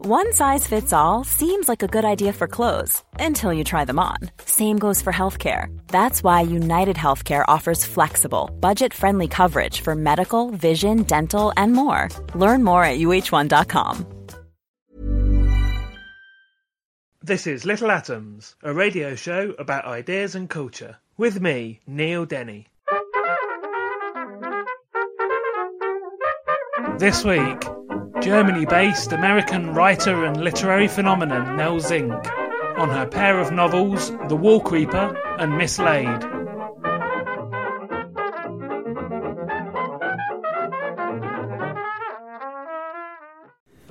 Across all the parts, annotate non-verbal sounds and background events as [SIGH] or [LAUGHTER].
One size fits all seems like a good idea for clothes until you try them on. Same goes for healthcare. That's why United Healthcare offers flexible, budget friendly coverage for medical, vision, dental, and more. Learn more at uh1.com. This is Little Atoms, a radio show about ideas and culture. With me, Neil Denny. This week, Germany based American writer and literary phenomenon Nell Zink on her pair of novels The Wall Creeper and Mislaid.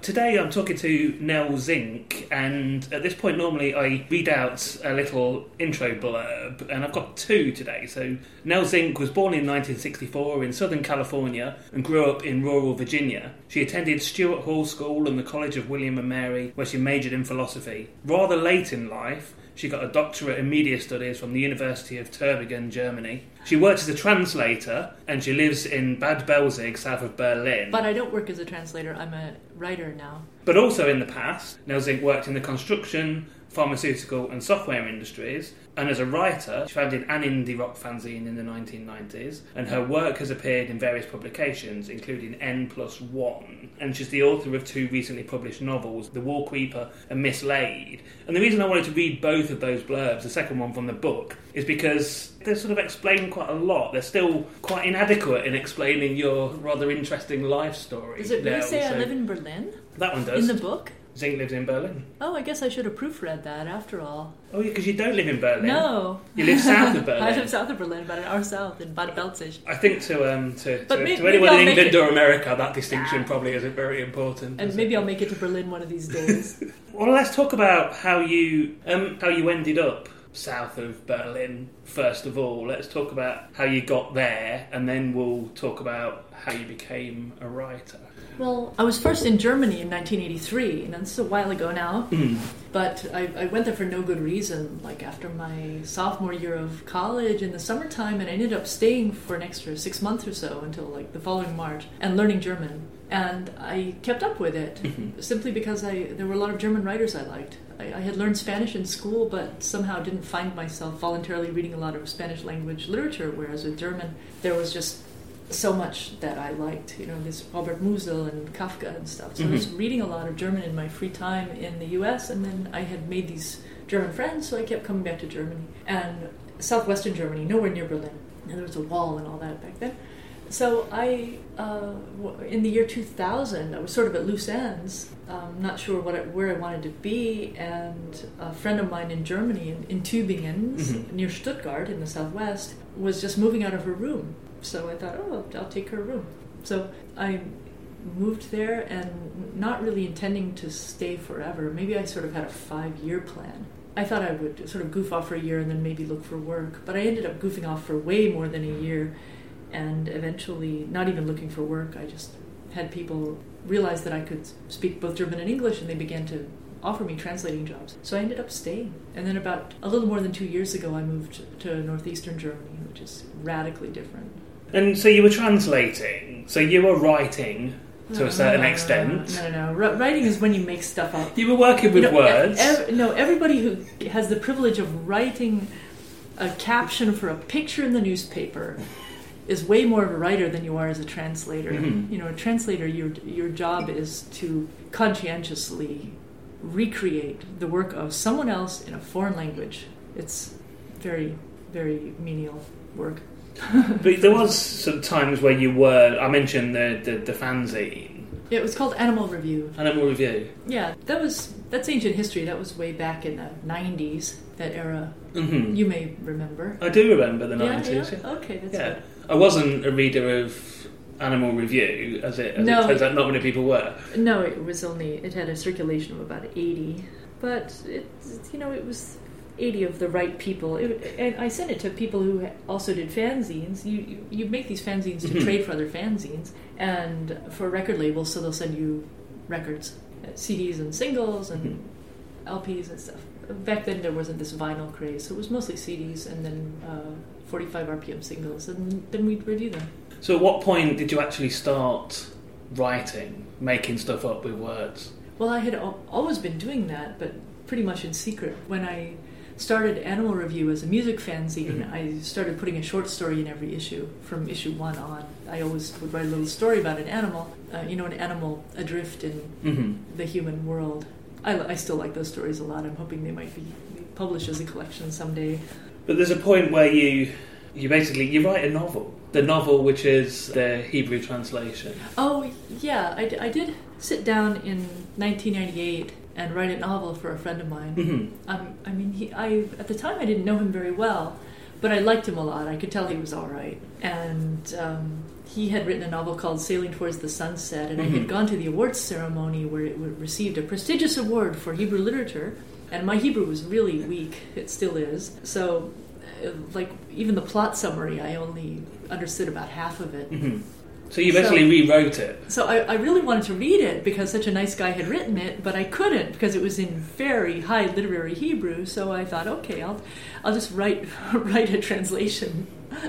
Today I'm talking to Nell Zink, and at this point, normally I read out a little intro blurb, and I've got two today. So, Nell Zink was born in 1964 in Southern California and grew up in rural Virginia. She attended Stuart Hall School and the College of William and Mary, where she majored in philosophy. Rather late in life, she got a doctorate in media studies from the University of Tübingen, Germany. She works as a translator, and she lives in Bad Belzig, south of Berlin. But I don't work as a translator, I'm a writer now. But also in the past, Nell Zink worked in the construction, pharmaceutical, and software industries. And as a writer, she founded an indie rock fanzine in the 1990s, and her work has appeared in various publications, including N plus one. And she's the author of two recently published novels, The Wall Creeper and Mislaid. And the reason I wanted to read both of those blurbs, the second one from the book, is because they sort of explain quite a lot. They're still quite inadequate in explaining your rather interesting life story. Does it really say I live in Berlin? That one does. In the book? Zink lives in Berlin. Oh, I guess I should have proofread that after all. Oh, yeah, because you don't live in Berlin. No. You live south of Berlin. [LAUGHS] I live south of Berlin, about an hour south in Bad Belzig. I think to um to, to, may- to anyone in England or America, that distinction Nah. probably isn't very important. And maybe it? I'll make it to Berlin one of these days. [LAUGHS] Well, let's talk about how you um how you ended up south of Berlin. First of all, let's talk about how you got there, and then we'll talk about how you became a writer. Well, I was first in Germany in 1983, and that's a while ago now. Hmm. But I, I went there for no good reason. Like after my sophomore year of college in the summertime, and I ended up staying for an extra six months or so until like the following March, and learning German. And I kept up with it mm-hmm. simply because I there were a lot of German writers I liked. I, I had learned Spanish in school, but somehow didn't find myself voluntarily reading a lot of Spanish language literature. Whereas with German, there was just so much that I liked, you know, this Robert Musil and Kafka and stuff. So I was reading a lot of German in my free time in the US, and then I had made these German friends, so I kept coming back to Germany. And southwestern Germany, nowhere near Berlin. And there was a wall and all that back then. So I, uh, in the year 2000, I was sort of at loose ends, um, not sure what I, where I wanted to be, and a friend of mine in Germany, in, in Tübingen, near Stuttgart in the southwest, was just moving out of her room. So I thought, oh, I'll take her room. So I moved there and not really intending to stay forever. Maybe I sort of had a five year plan. I thought I would sort of goof off for a year and then maybe look for work, but I ended up goofing off for way more than a year and eventually not even looking for work. I just had people realize that I could speak both German and English and they began to offer me translating jobs. So I ended up staying. And then about a little more than two years ago, I moved to northeastern Germany, which is radically different. And so you were translating, so you were writing to No, a certain no, extent. No, no, no. Writing is when you make stuff up. You were working with You know, words. ev- no, everybody who has the privilege of writing a caption for a picture in the newspaper is way more of a writer than you are as a translator. Mhm. You know, a translator, your your job is to conscientiously recreate the work of someone else in a foreign language. It's very, very menial work. [LAUGHS] But there was some times where you were. I mentioned the the, the fanzine, It was called Animal Review. Animal Review. Yeah, that was that's ancient history. That was way back in the '90s. That era, hmm you may remember. I do remember the Yeah, nineties. yeah. Okay, that's Yeah, good. I wasn't a reader of Animal Review, as it, as No. it turns out, not many people were. No, it was only it had a circulation of about eighty, but it you know it was eighty of the right people. It, and I sent it to people who also did fanzines. You you, you make these fanzines to Mhm. trade for other fanzines and for record labels, so they'll send you records, uh, CDs and singles and LPs and stuff. Back then there wasn't this vinyl craze, so it was mostly CDs and then uh, 45 RPM singles, and then we'd review them. So, at what point did you actually start writing, making stuff up with words? Well, I had al- always been doing that, but pretty much in secret. When I started Animal Review as a music fanzine, I started putting a short story in every issue from issue one on. I always would write a little story about an animal, uh, you know, an animal adrift in hmm the human world. I, I still like those stories a lot. I'm hoping they might be published as a collection someday. But there's a point where you you basically you write a novel. The novel, which is the Hebrew translation. Oh, yeah, I did sit down in 1998 and write a novel for a friend of mine. hmm Um, I mean, he, I at the time I didn't know him very well, but I liked him a lot. I could tell he was all right, and um, he had written a novel called "Sailing Towards the Sunset," and I had Mhm. gone to the awards ceremony where it received a prestigious award for Hebrew literature. And my Hebrew was really weak; it still is. So, uh, like even the plot summary, I only understood about half of it. hmm So you basically rewrote it. So I, I really wanted to read it because such a nice guy had written it, but I couldn't because it was in very high literary Hebrew. So I thought, okay, I'll I'll just write [LAUGHS] write a translation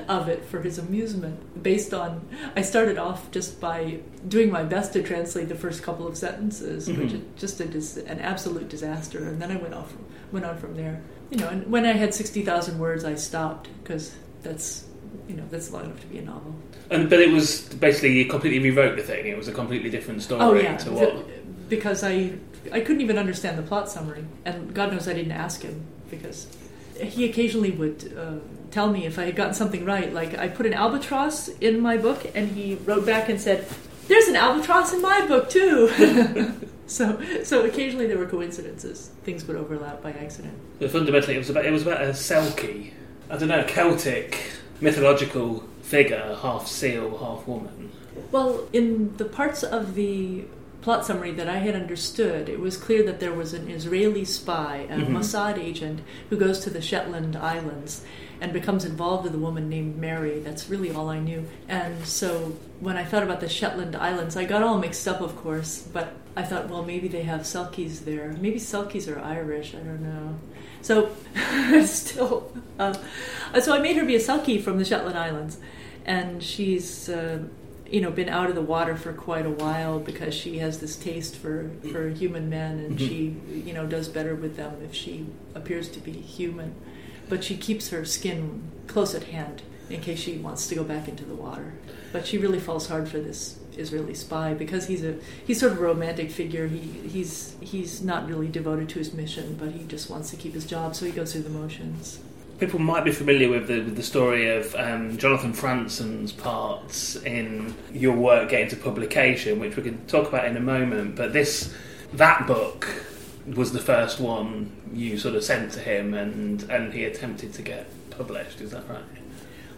of it for his amusement. Based on, I started off just by doing my best to translate the first couple of sentences, which Mhm. is just a an absolute disaster, and then I went off went on from there. You know, and when I had sixty thousand words, I stopped because that's you know that's long enough to be a novel. And but it was basically you completely rewrote the thing. It was a completely different story Oh yeah, to what. because I I couldn't even understand the plot summary, and God knows I didn't ask him because he occasionally would uh, tell me if I had gotten something right. Like I put an albatross in my book, and he wrote back and said, "There's an albatross in my book too." [LAUGHS] so so occasionally there were coincidences; things would overlap by accident. But fundamentally, it was about it was about a Selkie. I don't know, Celtic mythological figure, half seal, half woman. Well, in the parts of the plot summary that I had understood, it was clear that there was an Israeli spy, a Mhm. Mossad agent, who goes to the Shetland Islands and becomes involved with a woman named Mary. That's really all I knew. And so when I thought about the Shetland Islands, I got all mixed up, of course, but I thought, well, maybe they have Selkies there. Maybe Selkies are Irish. I don't know. So, [LAUGHS] still. Uh, so I made her be a Selkie from the Shetland Islands. And she's. Uh, you know, been out of the water for quite a while because she has this taste for, for human men, and Mhm. she, you know, does better with them if she appears to be human. But she keeps her skin close at hand in case she wants to go back into the water. But she really falls hard for this Israeli spy because he's a he's sort of a romantic figure. He he's he's not really devoted to his mission, but he just wants to keep his job, so he goes through the motions. People might be familiar with the with the story of um, Jonathan Franzen's parts in your work getting to publication, which we can talk about in a moment. But this that book was the first one you sort of sent to him, and and he attempted to get published. Is that right?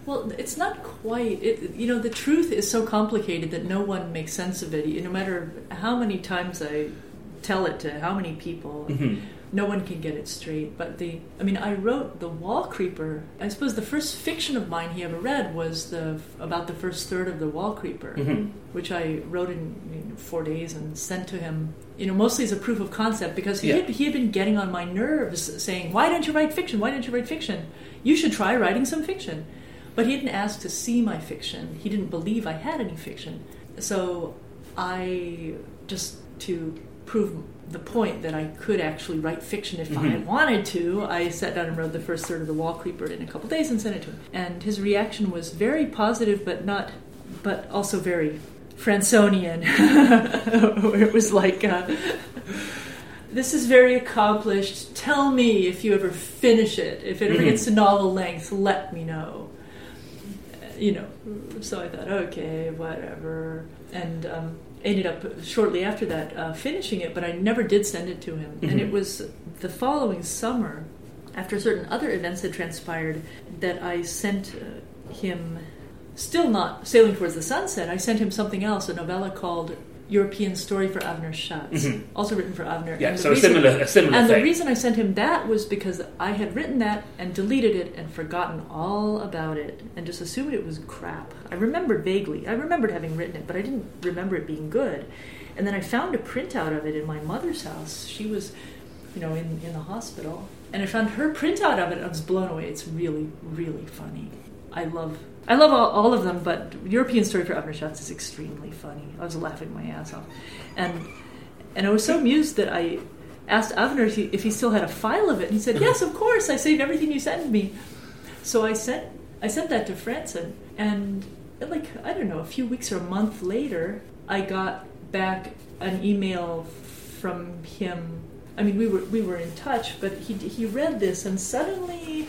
Well, it's not quite. It, you know, the truth is so complicated that no one makes sense of it. No matter how many times I tell it to how many people, Mhm. No one can get it straight. But the, I mean, I wrote the Wall Creeper. I suppose the first fiction of mine he ever read was the about the first third of the Wall Creeper, Mhm. which I wrote in you know, four days and sent to him. You know, mostly as a proof of concept because he Yeah. had he had been getting on my nerves, saying, "Why don't you write fiction? Why don't you write fiction? You should try writing some fiction." But he didn't ask to see my fiction. He didn't believe I had any fiction. So I just to prove the point that I could actually write fiction if I Mhm. wanted to, I sat down and wrote the first third of the Wall Creeper in a couple days and sent it to him. And his reaction was very positive, but not, but also very Franzenian. [LAUGHS] It was like, uh, "This is very accomplished. Tell me if you ever finish it. If it ever Mhm. gets to novel length, let me know." you know, so I thought, okay, whatever, and um, ended up shortly after that uh, finishing it, but I never did send it to him. And Mhm. it was the following summer, after certain other events had transpired, that I sent uh, him still not sailing towards the sunset, I sent him something else, a novella called European Story for Avner Shats, mm-hmm. also written for Avner. Yeah, And the so a similar- a similar And thing. the reason I sent him that was because I had written that and deleted it and forgotten all about it and just assumed it was crap. I remembered vaguely. I remembered having written it, but I didn't remember it being good. And then I found a printout of it in my mother's house. She was, you know, in, in the hospital. And I found her printout of it. and I was blown away. It's really, really funny. I love I love all, all of them, but European Story for Avner Shats is extremely funny. I was laughing my ass off. And and I was so amused that I asked Avner if he, if he still had a file of it. And he said, Yes, of course. I saved everything you sent me. So I sent I sent that to Franzen, and like I don't know, a few weeks or a month later, I got back an email from him. I mean, we were we were in touch, but he he read this, and suddenly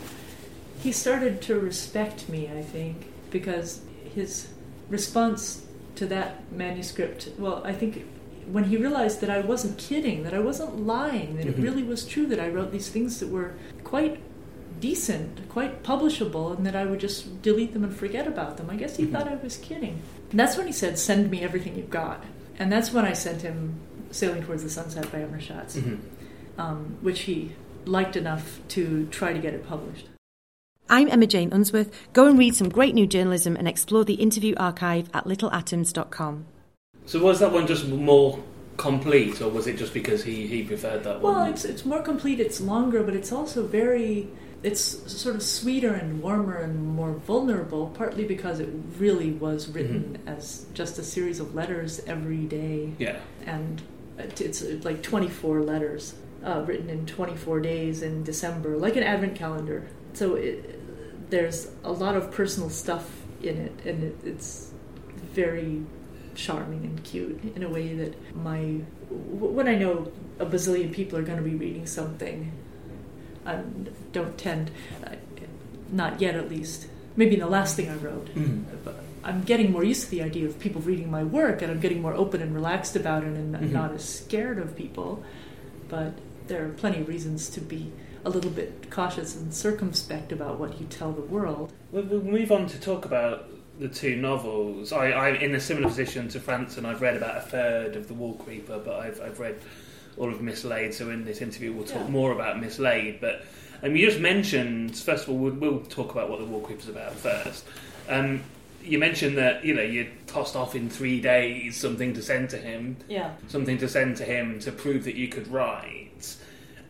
he started to respect me. I think because his response to that manuscript. Well, I think when he realized that I wasn't kidding, that I wasn't lying, that it mm-hmm. really was true that I wrote these things that were quite decent, quite publishable, and that I would just delete them and forget about them. I guess he mm-hmm. thought I was kidding. And that's when he said, "Send me everything you've got," and that's when I sent him "Sailing Towards the Sunset" by Avner Shats, mm-hmm. um, which he liked enough to try to get it published. I'm Emma Jane Unsworth. Go and read some great new journalism and explore the interview archive at littleatoms.com. So was that one just more complete, or was it just because he, he preferred that one? Well, it's it's more complete. It's longer, but it's also very. It's sort of sweeter and warmer and more vulnerable. Partly because it really was written as just a series of letters every day, yeah. and it's uh, like twenty four letters uh, written in twenty four days in December, like an advent calendar. So it, there's a lot of personal stuff in it, and it, it's very charming and cute in a way that my when I know a bazillion people are going to be reading something, I don't tend, not yet at least. Maybe in the last thing I wrote, but I'm getting more used to the idea of people reading my work, and I'm getting more open and relaxed about it, and Mhm. not as scared of people. But there are plenty of reasons to be a little bit cautious and circumspect about what you tell the world. We'll, we'll move on to talk about the two novels. I, I'm in a similar position to Franzen. I've read about a third of The Wall Creeper, but I've, I've read all of Mislaid, so in this interview we'll talk Yeah. more about Mislaid. But um, you just mentioned, first of all, we'll, we'll talk about what The Wall Creeper's about first. Um, you mentioned that you know you tossed off in three days something to send to him, Yeah. something to send to him to prove that you could write.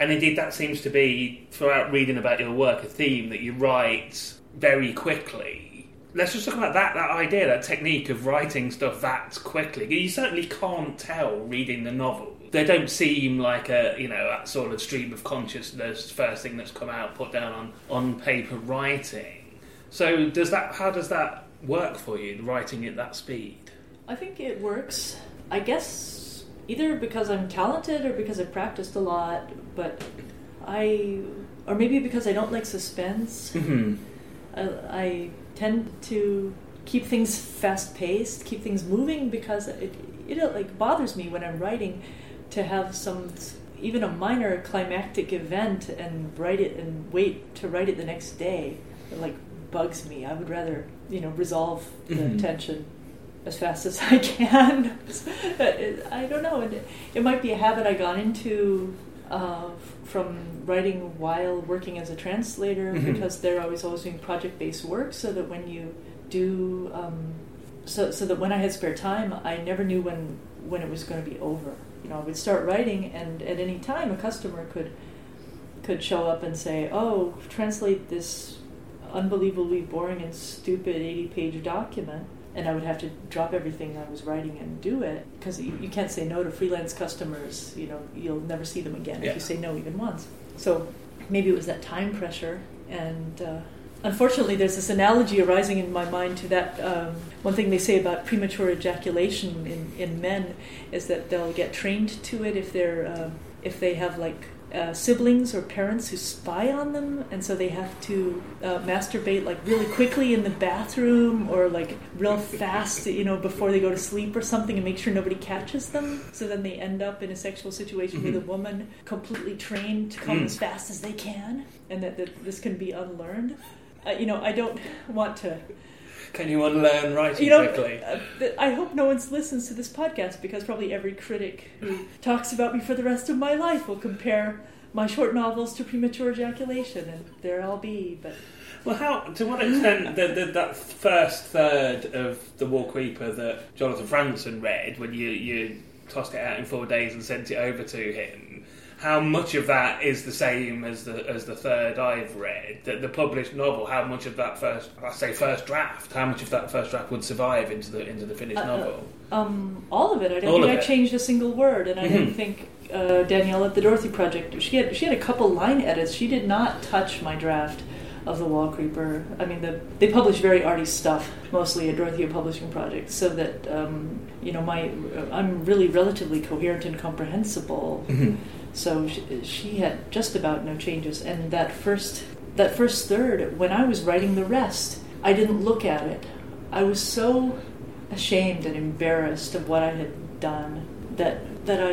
And indeed, that seems to be, throughout reading about your work, a theme that you write very quickly. Let's just talk about that, that idea, that technique of writing stuff that quickly. You certainly can't tell reading the novel. They don't seem like a, you know, that sort of stream of consciousness, first thing that's come out, put down on, on paper writing. So does that, how does that work for you, writing at that speed? I think it works. I guess either because I'm talented or because I've practiced a lot, but I, or maybe because I don't like suspense. Mm-hmm. I, I tend to keep things fast paced, keep things moving because it it like bothers me when I'm writing to have some even a minor climactic event and write it and wait to write it the next day. It like bugs me. I would rather you know resolve the Mhm. tension as fast as [LAUGHS] I can. I don't know. It, it might be a habit I got into uh, from writing while working as a translator Mhm. because they're always always doing project based work, so that when you do, um, so so that when I had spare time, I never knew when when it was going to be over. You know, I would start writing, and at any time, a customer could could show up and say, "Oh, translate this unbelievably boring and stupid 80 page document and i would have to drop everything i was writing and do it because you, you can't say no to freelance customers you know you'll never see them again Yeah. if you say no even once so maybe it was that time pressure and uh, unfortunately there's this analogy arising in my mind to that um, one thing they say about premature ejaculation in, in men is that they'll get trained to it if they're uh, if they have like uh, siblings or parents who spy on them, and so they have to uh, masturbate like really quickly in the bathroom or like real fast, you know, before they go to sleep or something, and make sure nobody catches them. So then they end up in a sexual situation with a woman completely trained to come Mm. as fast as they can, and that, that this can be unlearned. Uh, you know, I don't want to Can you unlearn writing you know, quickly? uh, I hope no one listens to this podcast because probably every critic who talks about me for the rest of my life will compare my short novels to premature ejaculation, and there I'll be. But Well, how to what extent the, the, that first third of the Wall Creeper that Jonathan Franzen read when you you tossed it out in four days and sent it over to him? How much of that is the same as the as the third I've read? The, the published novel. How much of that first I say first draft? How much of that first draft would survive into the into the finished Uh, uh, novel? um, all of it, I don't All think I it. changed a single word, and I Mhm. don't think uh, Danielle at the Dorothy Project. She had she had a couple line edits. She did not touch my draft of the Wall Creeper. I mean, the, they publish very arty stuff, mostly at Dorothy Publishing Project, so that um, you know my I'm really relatively coherent and comprehensible. Mhm. So she, she had just about no changes, and that first that first third, when I was writing the rest, I didn't look at it. I was so ashamed and embarrassed of what I had done that that I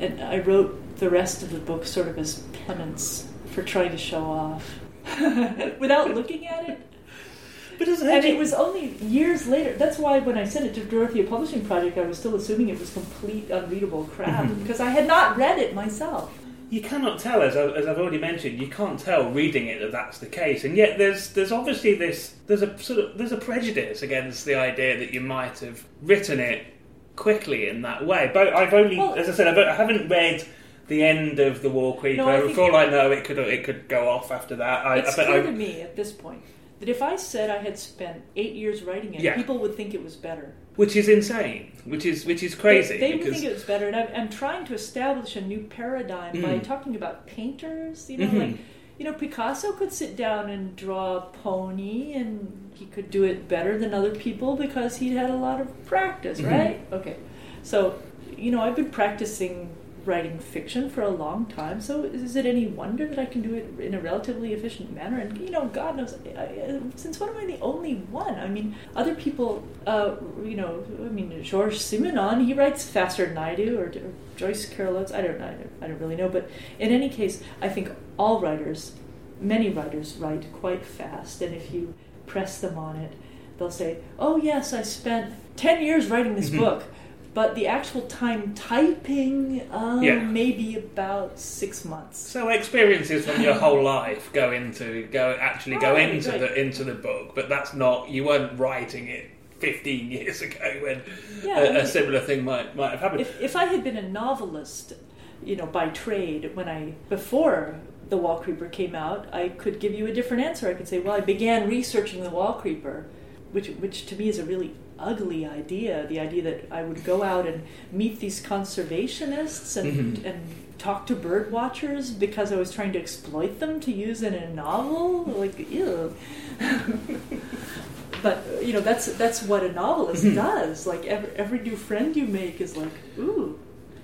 and I wrote the rest of the book sort of as penance for trying to show off [LAUGHS] without looking at it. But doesn't And it was only years later. That's why when I sent it to Dorothy Publishing Project, I was still assuming it was complete unreadable crap Mhm. because I had not read it myself. You cannot tell, as, I, as I've already mentioned, you can't tell reading it that that's the case, and yet there's there's obviously this there's a sort of there's a prejudice against the idea that you might have written it quickly in that way. But I've only, Well- as I said, I've, I haven't read the end of the Wall Creeper. No, I For all I know, it could it could go off after that. I, It's but clear I- to me at this point that if I said I had spent eight years writing it, Yeah. people would think it was better. which is insane, which is which is crazy. They, they would think it was better, and I'm, I'm trying to establish a new paradigm by Mm. talking about painters. You know, Mhm. like you know, Picasso could sit down and draw a pony, and he could do it better than other people because he had a lot of practice, Mhm. right? Okay, so you know, I've been practicing writing fiction for a long time. So is it any wonder that I can do it in a relatively efficient manner? And you know, God knows, I, I, since when am I the only one? I mean, other people, uh, you know, I mean, Georges Simenon, he writes faster than I do, or, or Joyce Carol Oates. I don't know. I don't, I don't really know. But in any case, I think all writers, many writers, write quite fast, and if you press them on it, they'll say, "Oh yes, I spent ten years writing this Mhm. book." But the actual time typing, um, Yeah. maybe about six months. So experiences from your whole life go into go actually go Right, into right. the into the book, but that's not you weren't writing it fifteen [LAUGHS] years ago when Yeah, I a, a mean- similar thing might might have happened. If, if I had been a novelist, you know, by trade, when I before the Wall Creeper came out, I could give you a different answer. I could say, well, I began researching the Wall Creeper, which which to me is a really ugly idea. The idea that I would go out and meet these conservationists and Mhm. and talk to bird watchers because I was trying to exploit them to use in a novel. Like, ew. [LAUGHS] but you know, that's that's what a novelist Mhm. does. Like every every new friend you make is like, ooh,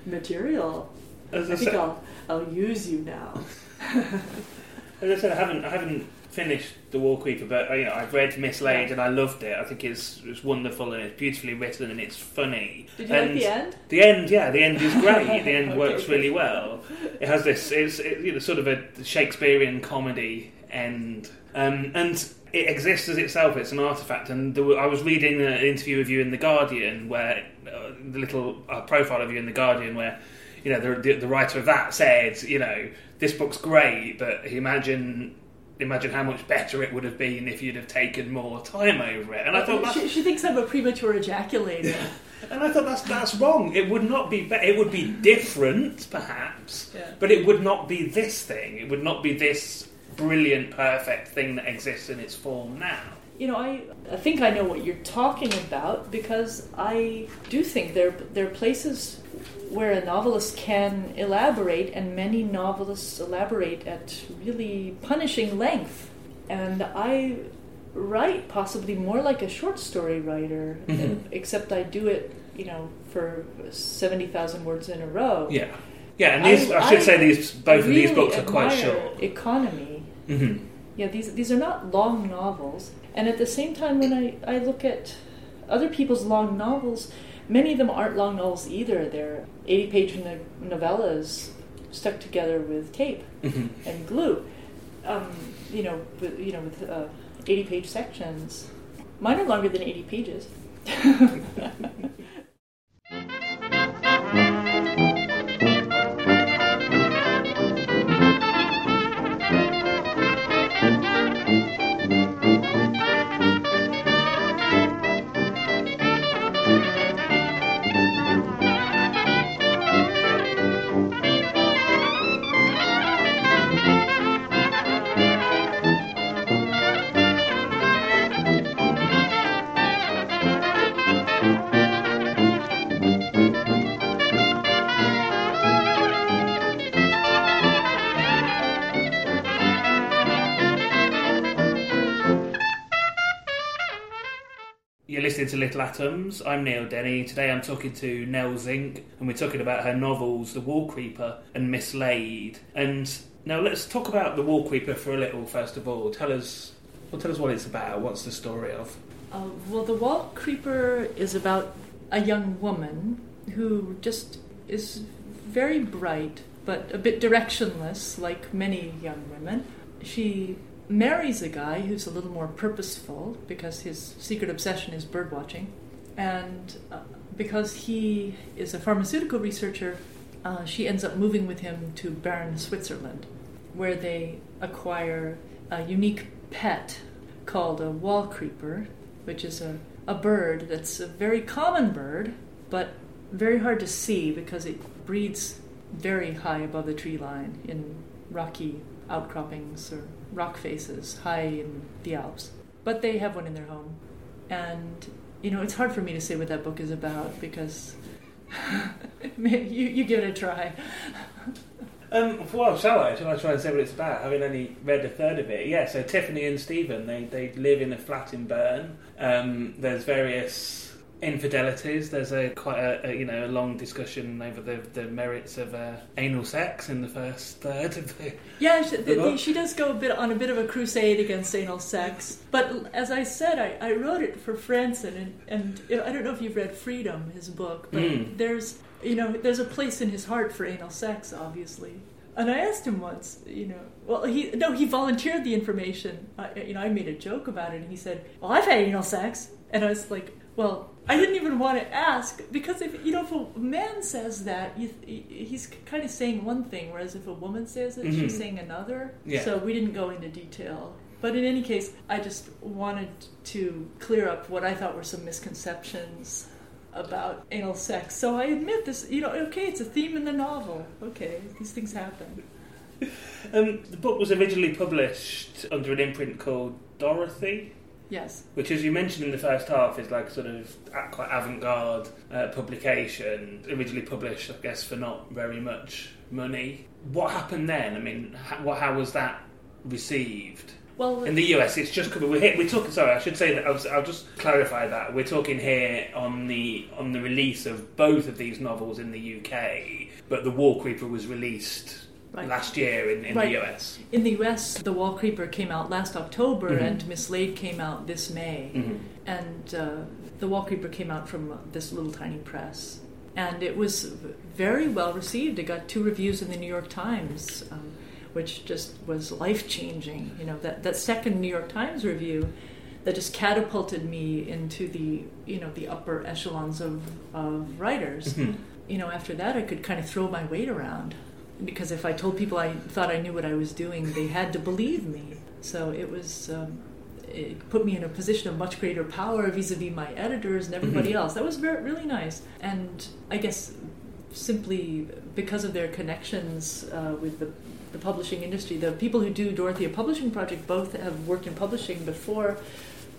material. As I, I think said, I'll I'll use you now. [LAUGHS] as I said, I haven't I haven't finished the Wall Creeper, but you know I've read Mislaid and I loved it. I think it's it's wonderful and it's beautifully written and it's funny. Did you and like the end? The end, yeah, the end is [LAUGHS] great. the end Okay. works really well. It has this, it's it, you know, sort of a Shakespearean comedy end, um, and it exists as itself. It's an artifact. And were, I was reading an interview of you in the Guardian, where uh, the little uh, profile of you in the Guardian, where you know the, the, the writer of that said, you know, this book's great, but imagine. Imagine how much better it would have been if you'd have taken more time over it. And I thought she, she thinks I'm a premature ejaculator. [LAUGHS] and I thought that's that's wrong. It would not be. be- It would be different, perhaps, Yeah. but it would not be this thing. It would not be this brilliant, perfect thing that exists in its form now. You know, I, I think I know what you're talking about because I do think there there are places where a novelist can elaborate, and many novelists elaborate at really punishing length. And I write possibly more like a short story writer, Mhm. except I do it, you know, for seventy thousand words in a row. Yeah, yeah. And these, I, should say, these both of these books are quite short. Economy. hmm Yeah, these these are not long novels, and at the same time, when I, I look at other people's long novels, many of them aren't long novels either. They're eighty page no- novellas stuck together with tape hmm and glue. Um, you know, with, you know, with uh, eighty page sections. Mine are longer than 80 pages. [LAUGHS] Little Atoms. I'm Neil Denny. Today I'm talking to Nell Zink, and we're talking about her novels, The Wall Creeper and Mislaid. And now let's talk about The Wall Creeper for a little. First of all, tell us, well, tell us what it's about. What's the story of? Uh, well, The Wall Creeper is about a young woman who just is very bright, but a bit directionless, like many young women. She marries a guy who's a little more purposeful because his secret obsession is bird watching. And uh, because he is a pharmaceutical researcher, uh, she ends up moving with him to Bern, Switzerland, where they acquire a unique pet called a wall creeper, which is a, a bird that's a very common bird, but very hard to see because it breeds very high above the tree line in rocky outcroppings or rock faces high in the Alps. But they have one in their home. And, you know, it's hard for me to say what that book is about because [LAUGHS] you, you give it a try. Um, well, shall I? Shall I try and say what it's about? Having only read a third of it. Yeah, so Tiffany and Stephen, they, they live in a flat in Bern. Um, there's various infidelities. There's a quite a, a you know a long discussion over the, the merits of uh, anal sex in the first third of the. Yeah, she, the, the, she does go a bit on a bit of a crusade against anal sex. But as I said, I, I wrote it for Franzen, and, and I don't know if you've read Freedom, his book, but Mm. there's you know there's a place in his heart for anal sex, obviously. And I asked him once, you know, well, he no, he volunteered the information. I, you know, I made a joke about it, and he said, "Well, I've had anal sex," and I was like, "Well, I didn't even want to ask because if you know if a man says that, you, he's kind of saying one thing, whereas if a woman says it, she's Mhm. saying another. Yeah. So we didn't go into detail. But in any case, I just wanted to clear up what I thought were some misconceptions about anal sex. So I admit this, you know, okay, it's a theme in the novel. Okay, these things happen. [LAUGHS] Um, the book was originally published under an imprint called Dorothy. Yes. which, as you mentioned in the first half, is like sort of quite avant-garde uh, publication. Originally published, I guess, for not very much money. What happened then? I mean, how, how was that received? Well, In the US, it's just we're, here, we're talking. Sorry, I should say that. I'll, I'll just clarify that we're talking here on the on the release of both of these novels in the UK, but the Wall Creeper was released Right. last year in, in Right. the US. in the US, The Wall Creeper came out last October, Mhm. and Mislaid came out this May. Mhm. And uh, The Wall Creeper came out from uh, this little tiny press. And it was very well received. It got two reviews in the New York Times, um, which just was life changing. You know, that, that second New York Times review that just catapulted me into the, you know, the upper echelons of, of writers. Mhm. You know, after that, I could kind of throw my weight around because if I told people I thought I knew what I was doing, they had to believe me. So it was, um, it put me in a position of much greater power vis-a-vis my editors and everybody Mhm. else. That was very, really nice. And I guess simply because of their connections uh, with the, the publishing industry, the people who do Dorothy Publishing Project both have worked in publishing before,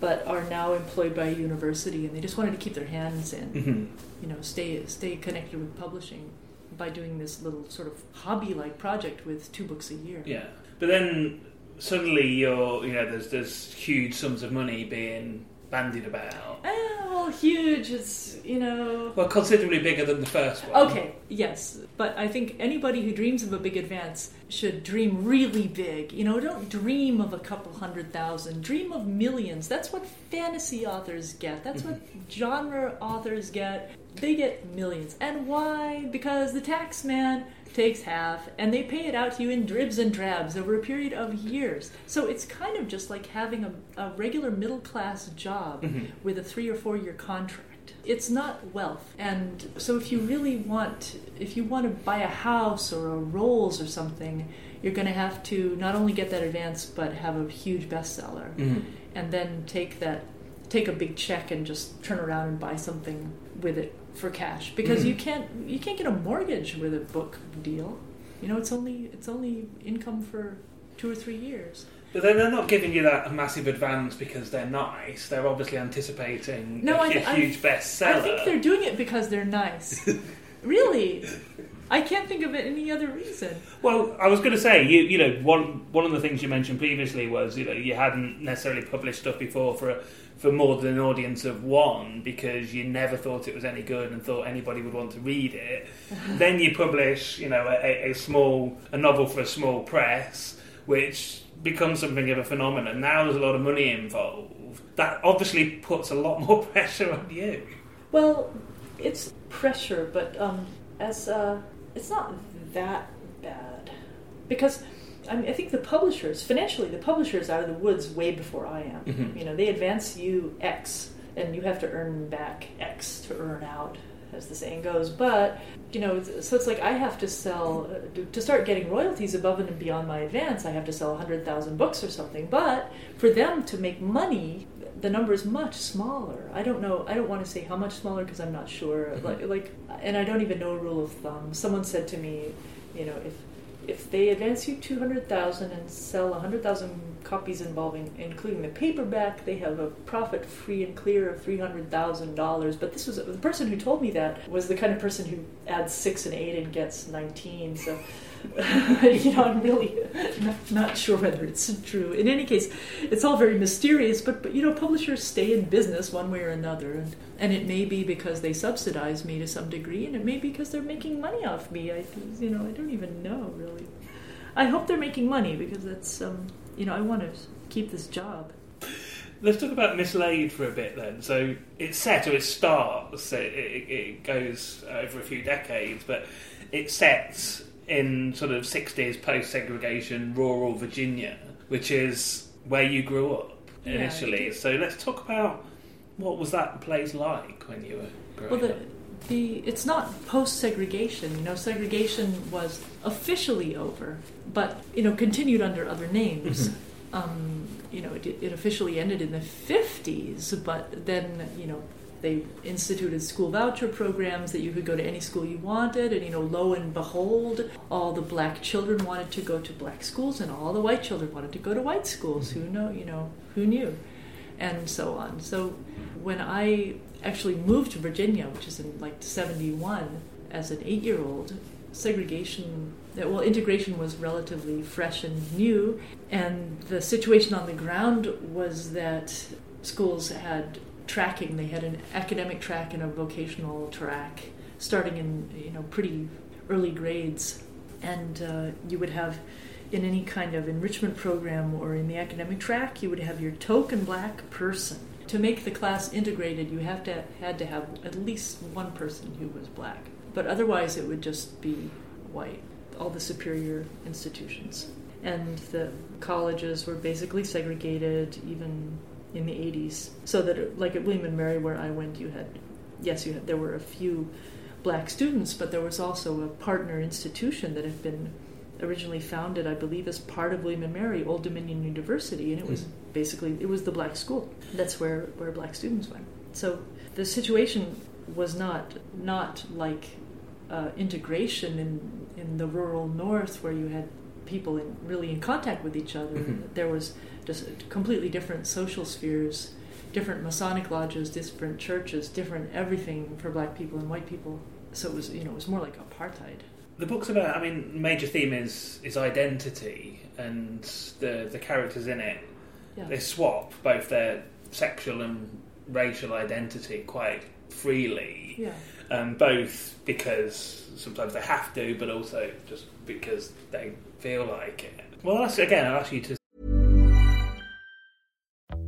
but are now employed by a university, and they just wanted to keep their hands in Mhm. you know stay stay connected with publishing by doing this little sort of hobby like project with two books a year. Yeah, but then suddenly you're, you know, there's there's huge sums of money being bandied about. Ah, well, huge. It's you know. Well, considerably bigger than the first one. Okay, yes, but I think anybody who dreams of a big advance should dream really big. You know, don't dream of a couple hundred thousand. Dream of millions. That's what fantasy authors get. That's what [LAUGHS] genre authors get. They get millions. And why? Because the tax man takes half, and they pay it out to you in dribs and drabs over a period of years. So it's kind of just like having a, a regular middle class job Mm-hmm. with a three or four year contract. It's not wealth. And so if you really want, if you want to buy a house or a Rolls or something, you're going to have to not only get that advance, but have a huge bestseller. Mm-hmm. And then take that, take a big check and just turn around and buy something with it for cash because you mm. can't you can't get a mortgage with a book deal. You know, it's only it's only income for two or three years. But then they're not giving you that massive advance because they're nice. They're obviously anticipating No, a, I- a I- huge bestseller. I think they're doing it because they're nice. [LAUGHS] really, I can't think of it any other reason. Well, I was going to say, you you know, one one of the things you mentioned previously was you know you hadn't necessarily published stuff before for a, for more than an audience of one because you never thought it was any good and thought anybody would want to read it. [LAUGHS] then you publish, you know, a, a small a novel for a small press, which becomes something of a phenomenon. Now there's a lot of money involved. That obviously puts a lot more [LAUGHS] pressure on you. Well, it's pressure, but um, as uh, it's not that bad because I, mean, I think the publishers financially the publishers out of the woods way before I am. You know, they advance you X, and you have to earn back X to earn out, as the saying goes. But you know, so it's like I have to sell uh, to start getting royalties above and beyond my advance. I have to sell hundred thousand books or something. But for them to make money, the number is much smaller. I don't know. I don't want to say how much smaller because I'm not sure. Mm-hmm. Like, like, and I don't even know a rule of thumb. Someone said to me, you know, if if they advance you two hundred thousand and sell hundred thousand copies involving, including the paperback, they have a profit free and clear of three hundred thousand dollars. But this was the person who told me that was the kind of person who adds six and eight and gets nineteen. So. [LAUGHS] [LAUGHS] you know, I'm really not, not sure whether it's true. In any case, it's all very mysterious. But, but you know, publishers stay in business one way or another, and and it may be because they subsidize me to some degree, and it may be because they're making money off me. I, you know, I don't even know really. I hope they're making money because that's, um, you know, I want to keep this job. Let's talk about Mislaid for a bit then. So it's set, or it starts, it, it, it goes over a few decades, but it sets in sort of 60s post segregation rural Virginia, which is where you grew up initially. Did. so let's talk about what was that place like when you were growing up? Well, the, up? the it's not post segregation. You know, segregation was officially over, but you know, continued under other names. um, you know, it, it officially ended in the fifties, but then you know they instituted school voucher programs that you could go to any school you wanted, and you know, lo and behold, all the black children wanted to go to black schools, and all the white children wanted to go to white schools. Mm-hmm. Who know? You know, who knew? and so on. So when I actually moved to Virginia, which is in like 71, as an eight year old, segregation, uh, well, integration was relatively fresh and new. And the situation on the ground was that schools had tracking, they had an academic track and a vocational track starting in, you know, pretty early grades. And uh, you would have in any kind of enrichment program or in the academic track, you would have your token black person. To make the class integrated, you have to had to have at least one person who was black, but otherwise it would just be white. All the superior institutions and the colleges were basically segregated, even in the 80s. So that, like at William and Mary, where I went, you had yes, you had there were a few black students, but there was also a partner institution that had been originally founded, I believe, as part of William and Mary, Old Dominion University, and it was basically it was the black school. That's where where black students went. So the situation was not not like uh, integration in in the rural north where you had people in really in contact with each other. There was just completely different social spheres, different Masonic lodges, different churches, different everything for black people and white people. So it was you know it was more like apartheid. The book's about. I mean, major theme is is identity, and the the characters in it Yeah. they swap both their sexual and racial identity quite freely. Yeah. Um, both because sometimes they have to, but also just because they feel like it. Well, that's, again, I'll ask you to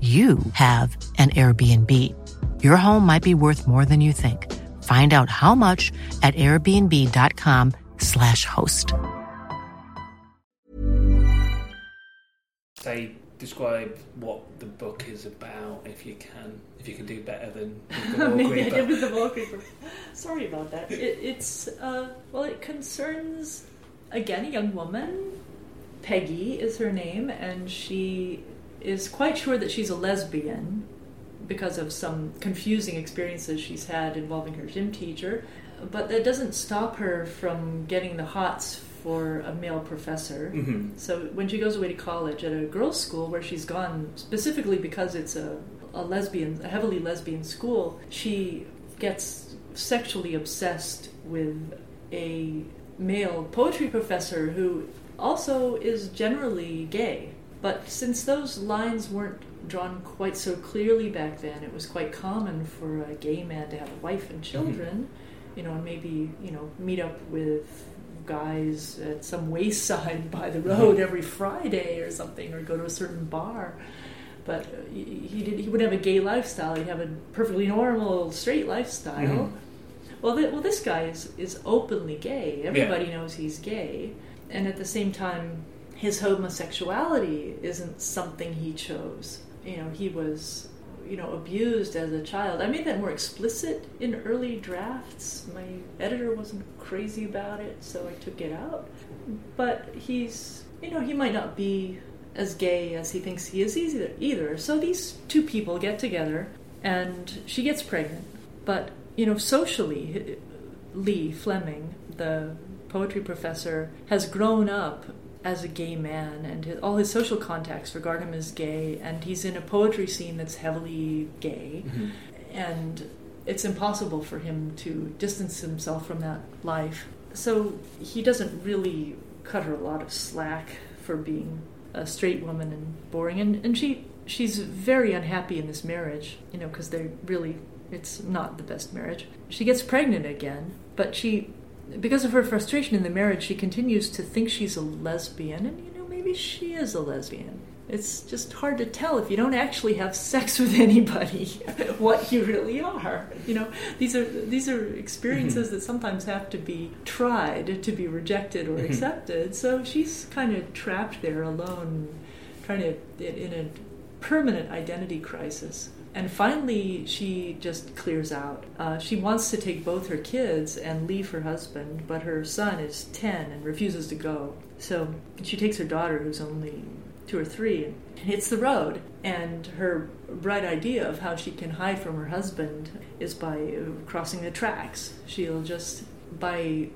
you have an Airbnb. Your home might be worth more than you think. Find out how much at airbnb.com/slash host. Say, describe what the book is about if you can. If you can do better than [LAUGHS] the Wall Maybe I did with the wall. Sorry about that. It, it's uh, well, it concerns again a young woman. Peggy is her name, and she is quite sure that she's a lesbian because of some confusing experiences she's had involving her gym teacher. But that doesn't stop her from getting the hots for a male professor. Mhm. So when she goes away to college at a girls' school where she's gone specifically because it's a, a lesbian, a heavily lesbian school, she gets sexually obsessed with a male poetry professor who also is generally gay. But since those lines weren't drawn quite so clearly back then, it was quite common for a gay man to have a wife and children, you know, and maybe, you know, meet up with guys at some wayside by the road every Friday or something, or go to a certain bar. But he did. He would have a gay lifestyle. He'd have a perfectly normal straight lifestyle. Mhm. Well, th- well, this guy is is openly gay. Everybody knows he's gay, and at the same time, his homosexuality isn't something he chose. You know, he was, you know, abused as a child. I made that more explicit in early drafts. My editor wasn't crazy about it, so I took it out. But he's, you know, he might not be as gay as he thinks he is either. either. So these two people get together, and she gets pregnant. But you know, socially, Lee Fleming, the poetry professor, has grown up as a gay man, and his, all his social contacts regard him as gay, and he's in a poetry scene that's heavily gay, mm-hmm. and it's impossible for him to distance himself from that life. So he doesn't really cut her a lot of slack for being a straight woman and boring, and, and she she's very unhappy in this marriage, you know, because they're really it's not the best marriage. She gets pregnant again, but she because of her frustration in the marriage, she continues to think she's a lesbian, and you know, maybe she is a lesbian. It's just hard to tell if you don't actually have sex [LAUGHS] with anybody [LAUGHS] what you really are. You know, these are these are mm-hmm. experiences that sometimes have to be tried to be rejected or mm-hmm. accepted. So she's kind of trapped there alone, trying to in a permanent identity crisis. And finally, she just clears out. Uh, she wants to take both her kids and leave her husband, but her son is 10 and refuses to go. So she takes her daughter, who's only two or three, and hits the road. And her bright idea of how she can hide from her husband is by crossing the tracks. She'll just, by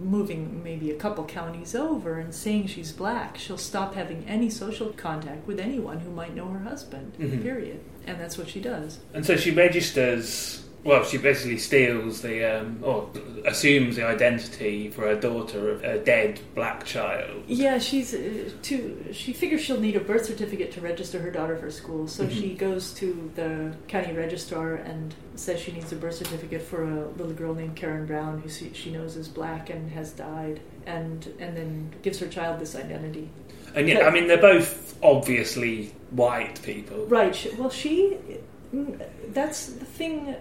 moving maybe a couple counties over and saying she's black, she'll stop having any social contact with anyone who might know her husband, Mhm. period. And that's what she does. And so she registers Well, she basically steals the, um, or assumes the identity for her daughter of a dead black child. Yeah, she's uh, to. She figures she'll need a birth certificate to register her daughter for school, so Mhm. she goes to the county registrar and says she needs a birth certificate for a little girl named Karen Brown, who she, she knows is black and has died, and and then gives her child this identity. And yeah, I mean, they're both obviously white people. Right. Well, she. mm, That's the thing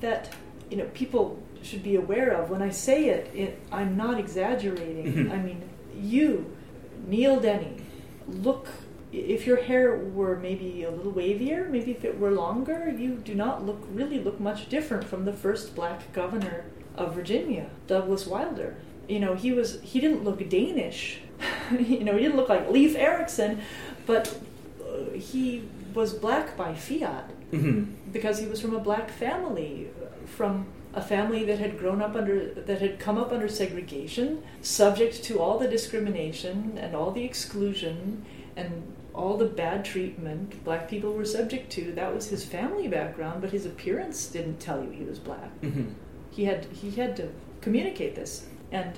that you know people should be aware of. When I say it, it I'm not exaggerating. Mhm. I mean, you, Neil Denny, look. If your hair were maybe a little wavier, maybe if it were longer, you do not look really look much different from the first black governor of Virginia, Douglas Wilder. You know, he was he didn't look Danish. [LAUGHS] you know, he didn't look like Leif Erikson, but uh, he was black by fiat Mhm. because he was from a black family, from a family that had grown up under that had come up under segregation, subject to all the discrimination and all the exclusion and all the bad treatment black people were subject to. That was his family background, but his appearance didn't tell you he was black. Mhm. He had he had to communicate this. And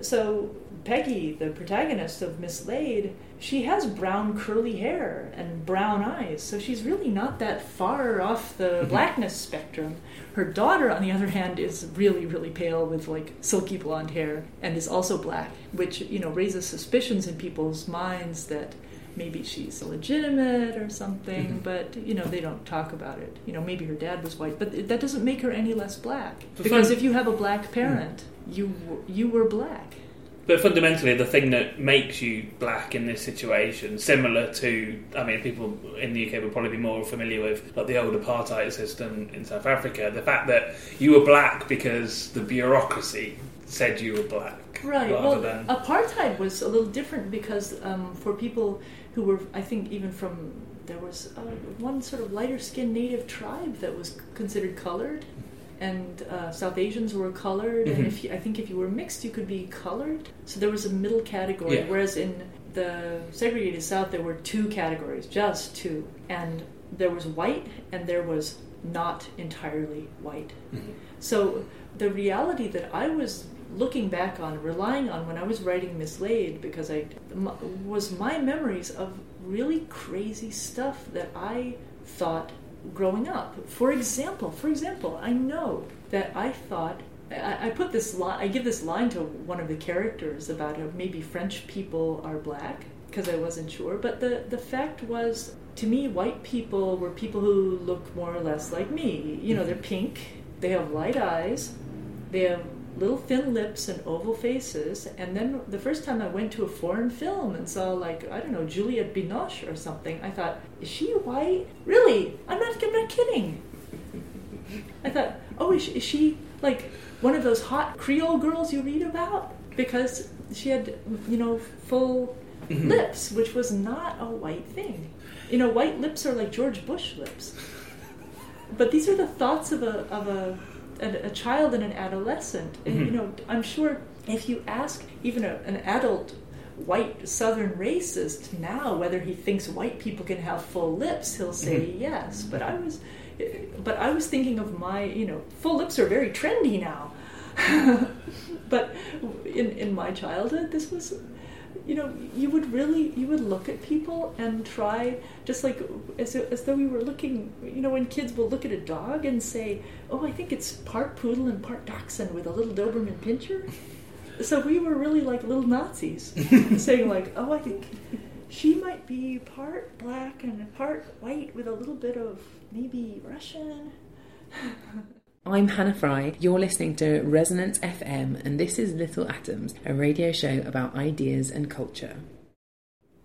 so Peggy, the protagonist of Mislaid, she has brown curly hair and brown eyes, so she's really not that far off the [LAUGHS] blackness spectrum. Her daughter, on the other hand, is really, really pale with like silky blonde hair and is also black, which, you know, raises suspicions in people's minds that maybe she's illegitimate or something, Mhm. but you know they don't talk about it. You know, maybe her dad was white, but that doesn't make her any less black. Because if you have a black parent, you you were black. But fundamentally, the thing that makes you black in this situation, similar to, I mean, people in the UK would probably be more familiar with like the old apartheid system in South Africa. The fact that you were black because the bureaucracy said you were black, Right. Well, than apartheid was a little different because um, for people who were, I think, even from there was uh, one sort of lighter skinned native tribe that was considered colored, and uh, South Asians were colored, Mhm. and if you, I think if you were mixed, you could be colored. So there was a middle category, Yeah. whereas in the segregated South there were two categories, just two, and there was white and there was not entirely white. So the reality that I was looking back on, relying on when I was writing Mislaid, because I was my memories of really crazy stuff that I thought growing up. For example, for example, I know that I thought. I I put this line. I give this line to one of the characters about how maybe French people are black because I wasn't sure. But the the fact was, to me, white people were people who look more or less like me. You know, they're pink. They have light eyes. They have little thin lips and oval faces. And then the first time I went to a foreign film and saw, like, I don't know, Juliette Binoche or something, I thought, is she white? Really? I'm not, I'm not kidding. I thought, oh, is she, is she like one of those hot Creole girls you read about? Because she had, you know, full Mhm. lips, which was not a white thing. You know, white lips are like George Bush lips. But these are the thoughts of a of a a, a child and an adolescent. And you Mhm. know, I'm sure if you ask even a, an adult white Southern racist now whether he thinks white people can have full lips, he'll say Mhm. yes. But I was, but I was thinking of my, you know, full lips are very trendy now. [LAUGHS] but in in my childhood, this was you know, you would really, you would look at people and try, just like as, as though we were looking, you know, when kids will look at a dog and say, oh, I think it's part poodle and part dachshund with a little Doberman pinscher. So we were really like little Nazis, [LAUGHS] saying like, oh, I think she might be part black and part white with a little bit of maybe Russian. [LAUGHS] I'm Hannah Fry. You're listening to Resonance FM, and this is Little Atoms, a radio show about ideas and culture.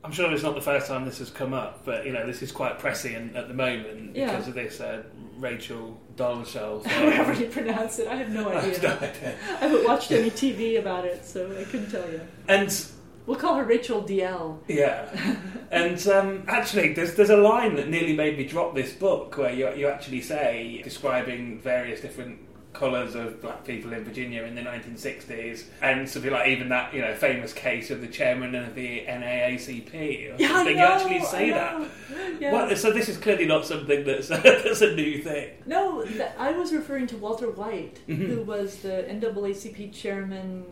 I'm sure it's not the first time this has come up, but you know this is quite prescient at the moment Yeah. because of this uh, Rachel Dolezal. [LAUGHS] However you pronounce it, I have no [LAUGHS] idea. I, have no idea. I haven't watched any TV about it, so I couldn't tell you. And We'll call her Rachel DL. yeah, and um, actually, there's there's a line that nearly made me drop this book where you you actually say describing various different colours of black people in Virginia in the 1960s, and something like even that you know famous case of the chairman of the NAACP or Yeah, I something. know, you actually see that. know. [LAUGHS] Yeah. Well, so this is clearly not something that's [LAUGHS] that's a new thing. No, th- I was referring to Walter White, Mhm. who was the NAACP chairman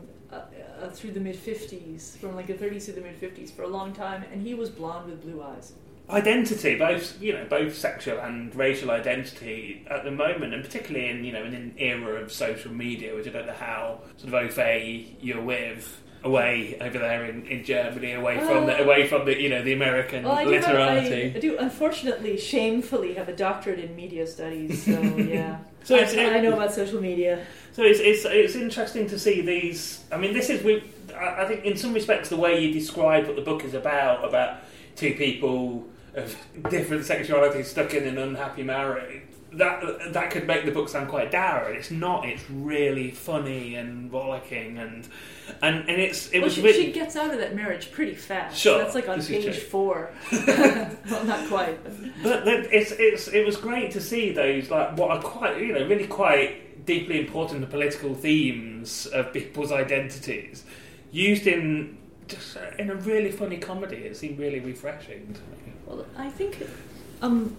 uh, through the mid 50s, from like the 30s to the mid 50s for a long time, and he was blonde with blue eyes. identity, both you know, both sexual and racial identity at the moment, and particularly in you know in an era of social media, which I don't know how sort of au fait you're with away over there in, in Germany, away from the Uh, away from the you know the American Well, I do, have, I. I do unfortunately, shamefully, have a doctorate in media studies, so [LAUGHS] yeah. So I, it's- I know about social media. So it's, it's it's interesting to see these. I mean, this is we. I I think in some respects the way you describe what the book is about about two people of [LAUGHS] different sexualities stuck in an unhappy marriage. That that could make the book sound quite dour. It's not. It's really funny and rollicking and and and it's it well, was she, really she gets out of that marriage pretty fast. Sure, That's like on this page four. [LAUGHS] [LAUGHS] well, not quite. But. But it's it's it was great to see those like what are quite you know really quite deeply important political themes of people's identities used in just in a really funny comedy. It seemed really refreshing. To me. Well, I think, um,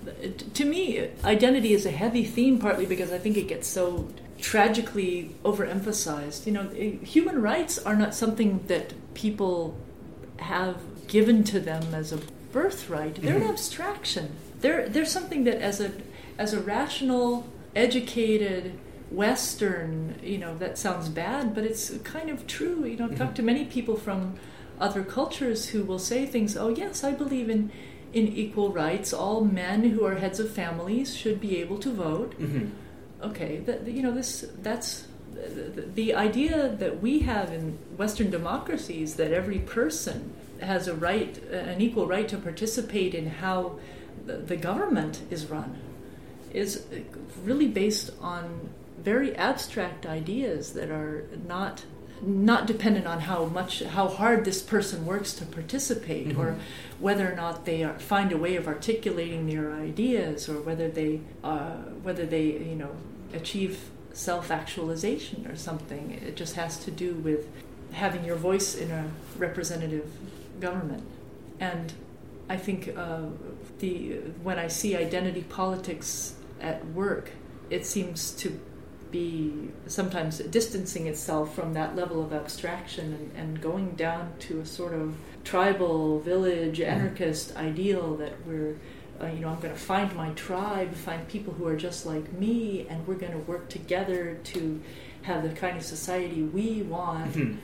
to me, identity is a heavy theme, partly because I think it gets so tragically overemphasized. You know, human rights are not something that people have given to them as a birthright. They're an Mhm. abstraction. They're they're something that as a as a rational, educated Western, you know, that sounds bad, but it's kind of true. You know, I've talked to many people from other cultures who will say things. Oh, yes, I believe in in equal rights. All men who are heads of families should be able to vote. Mhm. Okay, that you know this that's the, the idea that we have in Western democracies that every person has a right, an equal right to participate in how the, the government is run, is really based on very abstract ideas that are not not dependent on how much how hard this person works to participate or Mhm. whether or not they are, find a way of articulating their ideas or whether they uh, whether they you know achieve self-actualization or something it just has to do with having your voice in a representative government and I think uh, the when I see identity politics at work it seems to be sometimes distancing itself from that level of abstraction and, and going down to a sort of tribal village anarchist ideal that we're uh, you know i'm going to find my tribe find people who are just like me and we're going to work together to have the kind of society we want Mhm.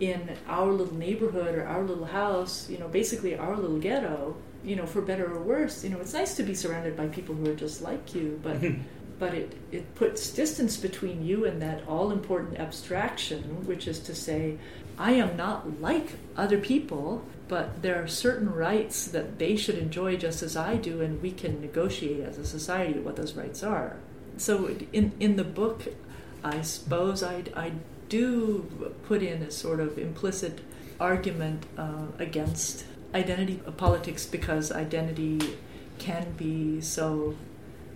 in our little neighborhood or our little house you know basically our little ghetto you know for better or worse. You know it's nice to be surrounded by people who are just like you but but it, it puts distance between you and that all important abstraction, which is to say, I am not like other people, but there are certain rights that they should enjoy just as I do, and we can negotiate as a society what those rights are. So, in, in the book, I suppose I, I do put in a sort of implicit argument uh, against identity politics because identity can be so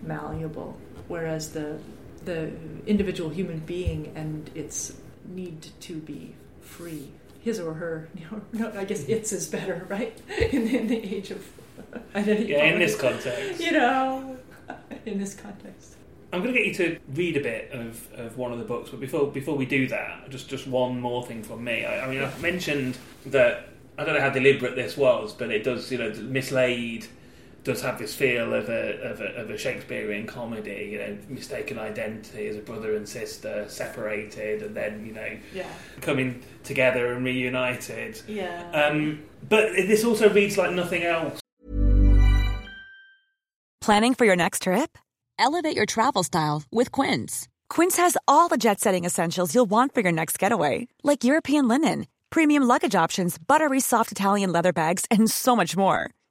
malleable, whereas the the individual human being and its need to be free, his or her, [LAUGHS] you know, no, I guess its is better, [LAUGHS] right? In, in the age of [LAUGHS] identity Yeah, in this context. you know, in this context. I'm going to get you to read a bit of, of one of the books, but before before we do that, just just one more thing from me. I, I mean, I've mentioned that I don't know how deliberate this was, but it does, you know, mislaid does have this feel of a, of a of a Shakespearean comedy, you know, mistaken identity as a brother and sister, separated, and then you know, Yeah. coming together and reunited. Yeah. Um, but this also reads like nothing else. Planning for your next trip? Elevate your travel style with Quince. Quince has all the jet setting essentials you'll want for your next getaway, like European linen, premium luggage options, buttery soft Italian leather bags, and so much more.